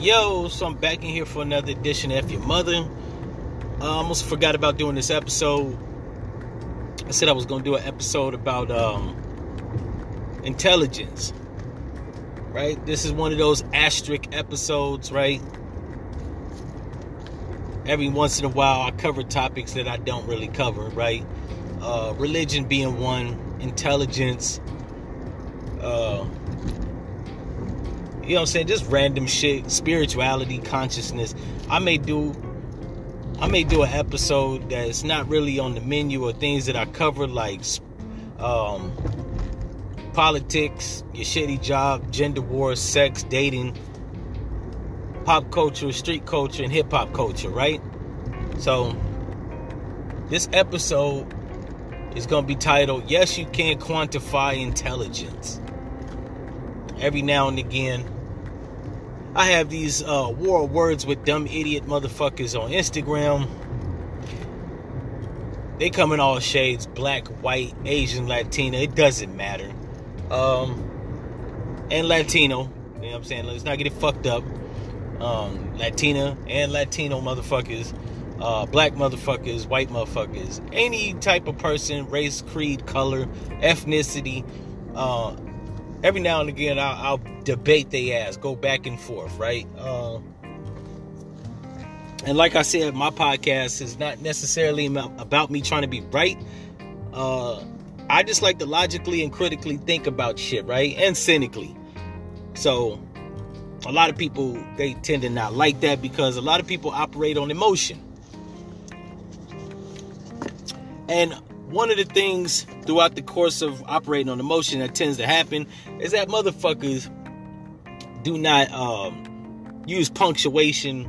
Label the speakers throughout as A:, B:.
A: Yo, so I'm back in here for another edition of Your Mother. I uh, almost forgot about doing this episode. I said I was going to do an episode about um, intelligence, right? This is one of those asterisk episodes, right? Every once in a while, I cover topics that I don't really cover, right? Uh, religion being one, intelligence, uh, you know what I'm saying? Just random shit, spirituality, consciousness. I may do I may do an episode that's not really on the menu or things that I cover like um, politics, your shitty job, gender wars, sex, dating, pop culture, street culture, and hip hop culture, right? So this episode is going to be titled Yes, You Can Quantify Intelligence. Every now and again, I have these uh, war words with dumb idiot motherfuckers on Instagram. They come in all shades black, white, Asian, Latina. It doesn't matter. Um, and Latino. You know what I'm saying? Let's not get it fucked up. Um, Latina and Latino motherfuckers. Uh, black motherfuckers, white motherfuckers, any type of person, race, creed, color, ethnicity, uh, every now and again I'll, I'll debate they ass, go back and forth, right? Uh, and like I said, my podcast is not necessarily about me trying to be right. Uh, I just like to logically and critically think about shit, right? And cynically. So, a lot of people they tend to not like that because a lot of people operate on emotion. And one of the things throughout the course of operating on emotion that tends to happen is that motherfuckers do not um, use punctuation,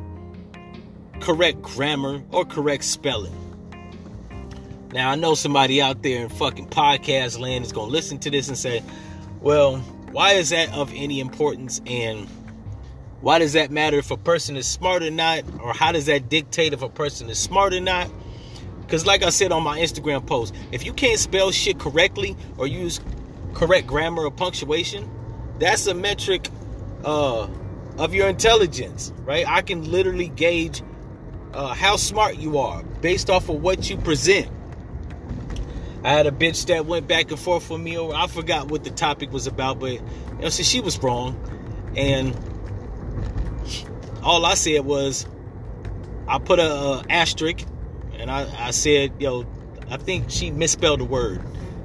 A: correct grammar, or correct spelling. Now, I know somebody out there in fucking podcast land is going to listen to this and say, well, why is that of any importance? And why does that matter if a person is smart or not? Or how does that dictate if a person is smart or not? Because, like I said on my Instagram post, if you can't spell shit correctly or use correct grammar or punctuation, that's a metric uh, of your intelligence, right? I can literally gauge uh, how smart you are based off of what you present. I had a bitch that went back and forth with me over. I forgot what the topic was about, but you know, so she was wrong, and all I said was I put a, a asterisk and I, I said, yo, I think she misspelled the word.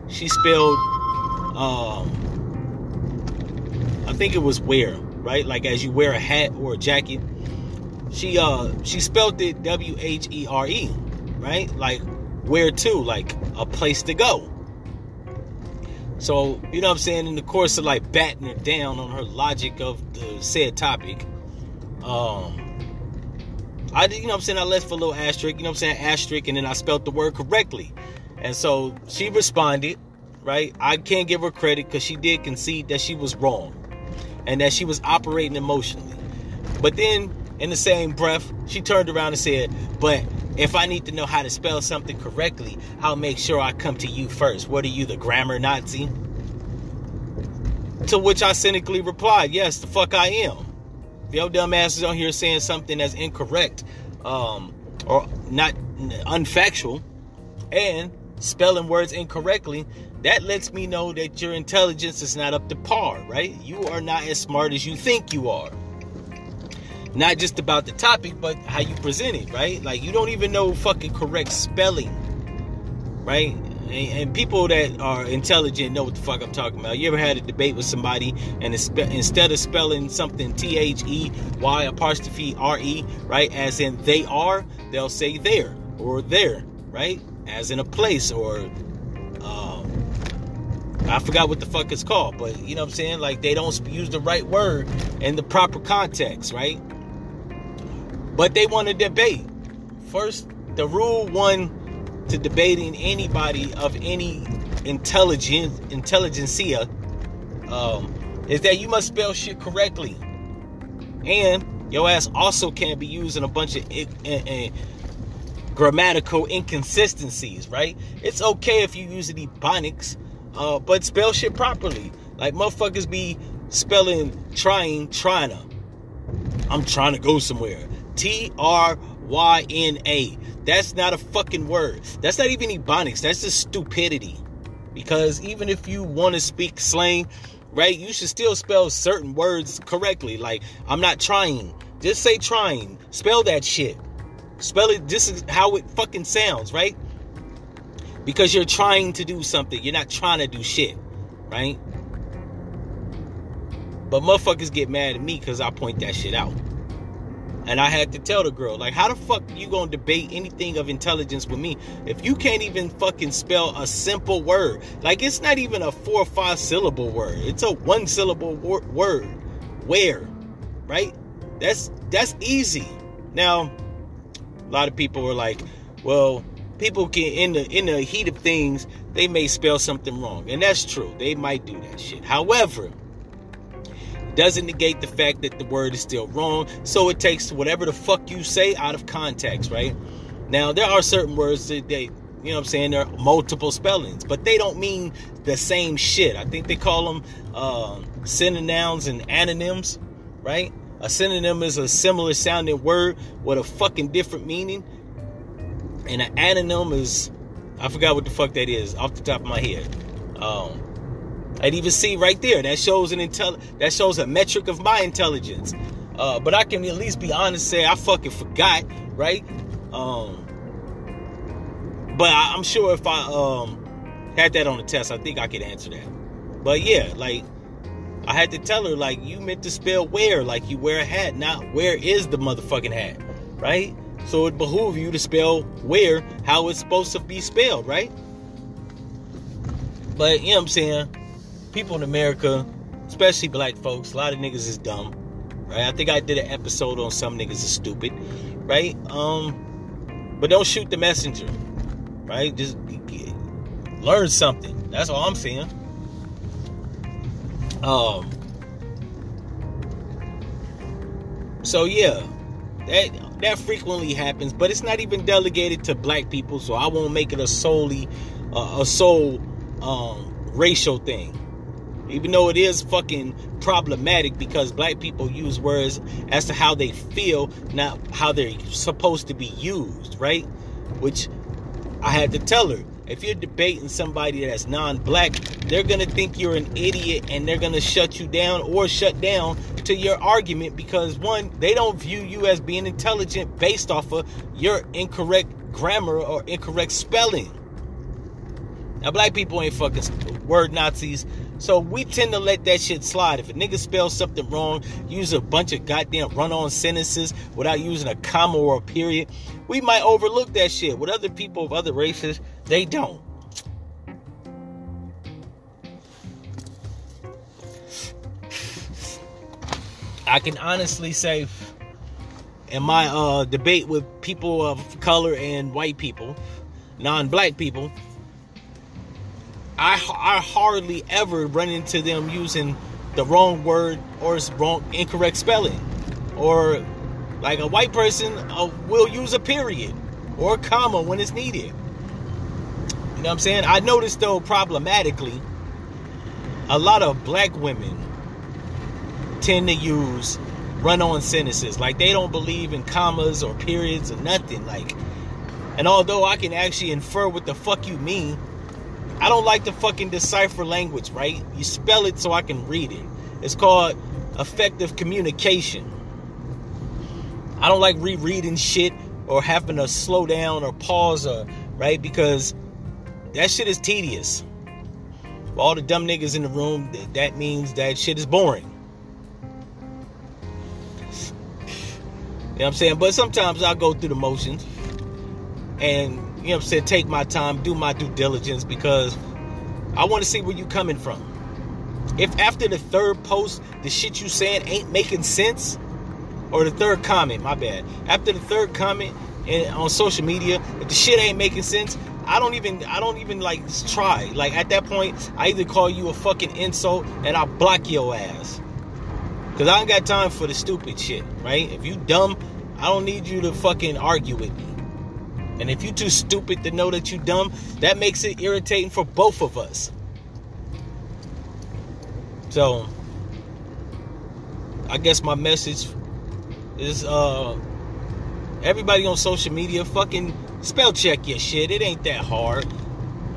A: She spelled, um, I think it was wear, right? Like as you wear a hat or a jacket. She uh she spelled it W H E R E, right? Like where to, like a place to go. So, you know what I'm saying? In the course of like batting it down on her logic of the said topic, um, I did, you know I'm saying? I left for a little asterisk, you know I'm saying? Asterisk, and then I spelled the word correctly. And so she responded, right? I can't give her credit because she did concede that she was wrong and that she was operating emotionally. But then, in the same breath, she turned around and said, But if I need to know how to spell something correctly, I'll make sure I come to you first. What are you, the grammar Nazi? To which I cynically replied, Yes, the fuck I am your dumb is on here saying something that's incorrect um, or not unfactual and spelling words incorrectly, that lets me know that your intelligence is not up to par, right? You are not as smart as you think you are. Not just about the topic, but how you present it, right? Like you don't even know fucking correct spelling, right? And, people that are intelligent know what the fuck I'm talking about. You ever had a debate with somebody and instead of spelling something T H E Y apostrophe R E, right, as in they are, they'll say there or there, right, as in a place or um, I forgot what the fuck it's called, but you know what I'm saying? Like they don't use the right word in the proper context, right? But they want to debate. First, the rule one to debating anybody of any intelligent intelligentsia um, is that you must spell shit correctly, and your ass also can't be using a bunch of grammatical inconsistencies. Right? It's okay if you use the ebonics, uh, but spell shit properly. Like motherfuckers be spelling trying, to. I'm trying to go somewhere. T R Y N A. That's not a fucking word. That's not even Ebonics. That's just stupidity. Because even if you want to speak slang, right, you should still spell certain words correctly. Like, I'm not trying. Just say trying. Spell that shit. Spell it. This is how it fucking sounds, right? Because you're trying to do something. You're not trying to do shit, right? But motherfuckers get mad at me because I point that shit out. And I had to tell the girl, like, how the fuck you gonna debate anything of intelligence with me if you can't even fucking spell a simple word? Like, it's not even a four or five syllable word. It's a one syllable wor- word. Where, right? That's that's easy. Now, a lot of people are like, well, people can in the in the heat of things, they may spell something wrong, and that's true. They might do that shit. However doesn't negate the fact that the word is still wrong. So it takes whatever the fuck you say out of context, right? Now, there are certain words that they, you know what I'm saying, there are multiple spellings, but they don't mean the same shit. I think they call them uh, synonyms and antonyms, right? A synonym is a similar sounding word with a fucking different meaning. And an anonym is, I forgot what the fuck that is off the top of my head. Um, I'd even see right there that shows an intel that shows a metric of my intelligence. Uh, but I can at least be honest, say I fucking forgot, right? Um, but I, am sure if I um had that on the test, I think I could answer that. But yeah, like I had to tell her, like you meant to spell where, like you wear a hat, not where is the motherfucking hat, right? So it behoove you to spell where how it's supposed to be spelled, right? But you know what I'm saying? People in America, especially black folks, a lot of niggas is dumb. Right? I think I did an episode on some niggas is stupid. Right? Um, but don't shoot the messenger. Right? Just learn something. That's all I'm saying. Um so yeah that that frequently happens but it's not even delegated to black people so i won't make it a solely uh, a sole um, racial thing even though it is fucking problematic because black people use words as to how they feel, not how they're supposed to be used, right? Which I had to tell her. If you're debating somebody that's non black, they're gonna think you're an idiot and they're gonna shut you down or shut down to your argument because one, they don't view you as being intelligent based off of your incorrect grammar or incorrect spelling. Now, black people ain't fucking word Nazis. So we tend to let that shit slide. If a nigga spells something wrong, use a bunch of goddamn run on sentences without using a comma or a period, we might overlook that shit. With other people of other races, they don't. I can honestly say, in my uh, debate with people of color and white people, non black people, I I hardly ever run into them using the wrong word or wrong incorrect spelling, or like a white person uh, will use a period or a comma when it's needed. You know what I'm saying? I noticed though problematically, a lot of black women tend to use run-on sentences like they don't believe in commas or periods or nothing like. And although I can actually infer what the fuck you mean I don't like to fucking decipher language, right? You spell it so I can read it. It's called effective communication. I don't like rereading shit or having to slow down or pause or right because that shit is tedious. For all the dumb niggas in the room, that means that shit is boring. You know what I'm saying? But sometimes I go through the motions and you know what I'm saying, take my time, do my due diligence because I want to see where you coming from. If after the third post, the shit you saying ain't making sense, or the third comment, my bad. After the third comment on social media, if the shit ain't making sense, I don't even I don't even like try. Like at that point, I either call you a fucking insult and I block your ass. Cause I ain't got time for the stupid shit, right? If you dumb, I don't need you to fucking argue with me. And if you're too stupid to know that you're dumb, that makes it irritating for both of us. So, I guess my message is uh everybody on social media fucking spell check your shit. It ain't that hard.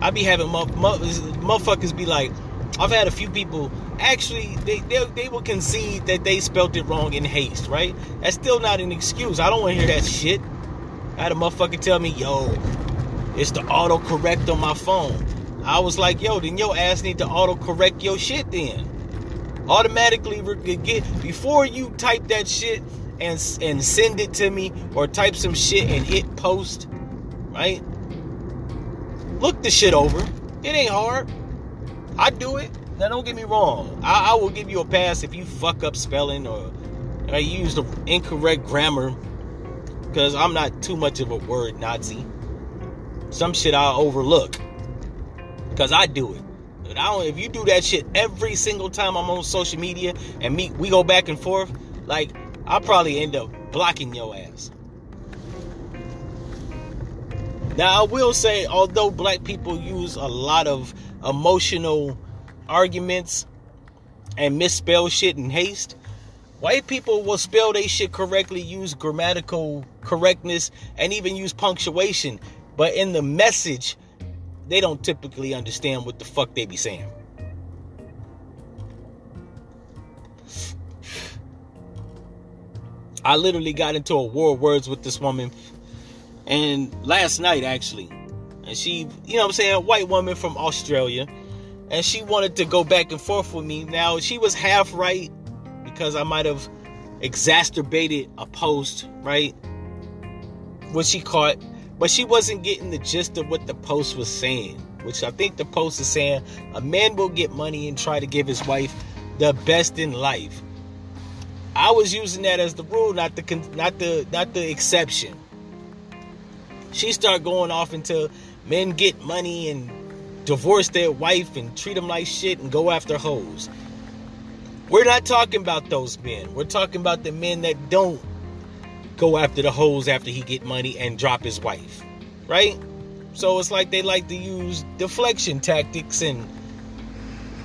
A: I be having motherfuckers be like, I've had a few people actually they, they they will concede that they spelt it wrong in haste, right? That's still not an excuse. I don't want to hear that shit. I had a motherfucker tell me, yo, it's the autocorrect on my phone. I was like, yo, then your ass need to autocorrect your shit then. Automatically get before you type that shit and and send it to me or type some shit and hit post, right? Look the shit over. It ain't hard. I do it. Now don't get me wrong. I, I will give you a pass if you fuck up spelling or, or use the incorrect grammar. Because I'm not too much of a word Nazi. Some shit I'll overlook. Because I do it. I if you do that shit every single time I'm on social media and we go back and forth, like I'll probably end up blocking your ass. Now, I will say, although black people use a lot of emotional arguments and misspell shit in haste, white people will spell their shit correctly, use grammatical correctness, and even use punctuation. But in the message, they don't typically understand what the fuck they be saying. I literally got into a war of words with this woman and last night, actually, and she, you know I'm saying, white woman from Australia, and she wanted to go back and forth with me. Now, she was half right because I might have exacerbated a post, right? What she caught, but she wasn't getting the gist of what the post was saying, which I think the post is saying a man will get money and try to give his wife the best in life. I was using that as the rule, not the not the not the exception she start going off into men get money and divorce their wife and treat them like shit and go after hoes. We're not talking about those men. We're talking about the men that don't go after the hoes after he get money and drop his wife. Right? So it's like they like to use deflection tactics and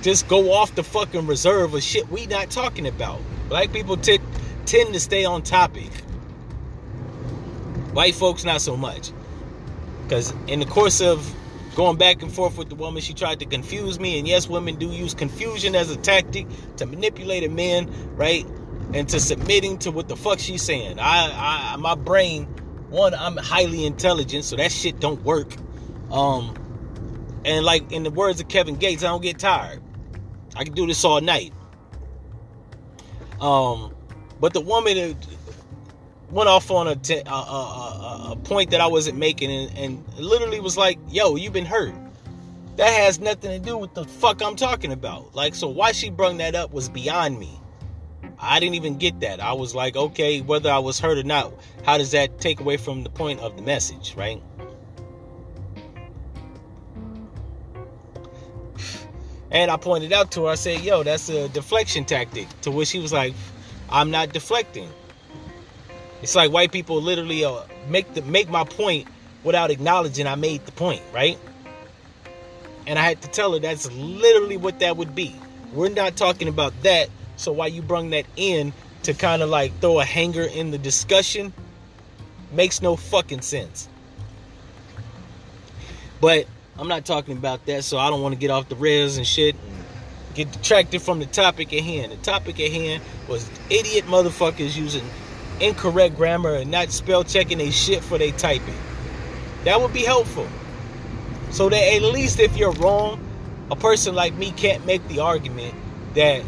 A: just go off the fucking reserve of shit we not talking about. Black people t- tend to stay on topic. White folks not so much. Because in the course of going back and forth with the woman, she tried to confuse me. And yes, women do use confusion as a tactic to manipulate a man, right? And to submitting to what the fuck she's saying. I, I my brain, one, I'm highly intelligent, so that shit don't work. Um, and like in the words of Kevin Gates, I don't get tired. I can do this all night. Um, but the woman went off on a, a, a point that I wasn't making and, and literally was like, yo, you've been hurt. That has nothing to do with the fuck I'm talking about. Like, so why she brung that up was beyond me. I didn't even get that. I was like, okay, whether I was hurt or not, how does that take away from the point of the message, right? And I pointed out to her, I said, yo, that's a deflection tactic. To which she was like, I'm not deflecting. It's like white people literally uh, make the make my point without acknowledging I made the point, right? And I had to tell her that's literally what that would be. We're not talking about that. So why you brung that in to kind of like throw a hanger in the discussion makes no fucking sense. But I'm not talking about that, so I don't want to get off the rails and shit get detracted from the topic at hand. The topic at hand was idiot motherfuckers using incorrect grammar and not spell checking a shit for they typing. That would be helpful. So that at least if you're wrong, a person like me can't make the argument that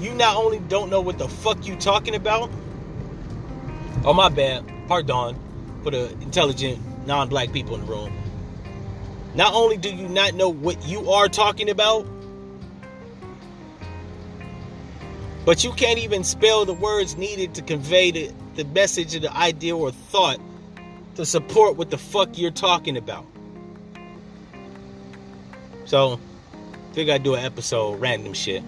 A: you not only don't know what the fuck you talking about. Oh my bad. Pardon for the intelligent non-black people in the room. Not only do you not know what you are talking about, but you can't even spell the words needed to convey the, the message or the idea or thought to support what the fuck you're talking about. So, figure I'd do an episode, random shit.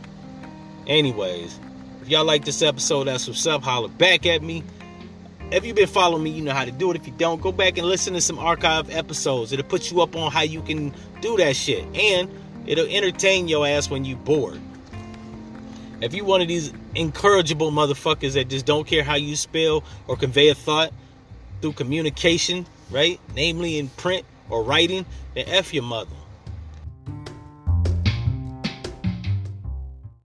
A: Anyways, if y'all like this episode, that's what's up. Holler back at me. If you've been following me, you know how to do it. If you don't, go back and listen to some archive episodes. It'll put you up on how you can do that shit. And it'll entertain your ass when you bored. If you one of these incorrigible motherfuckers that just don't care how you spell or convey a thought through communication, right? Namely in print or writing, then F your mother.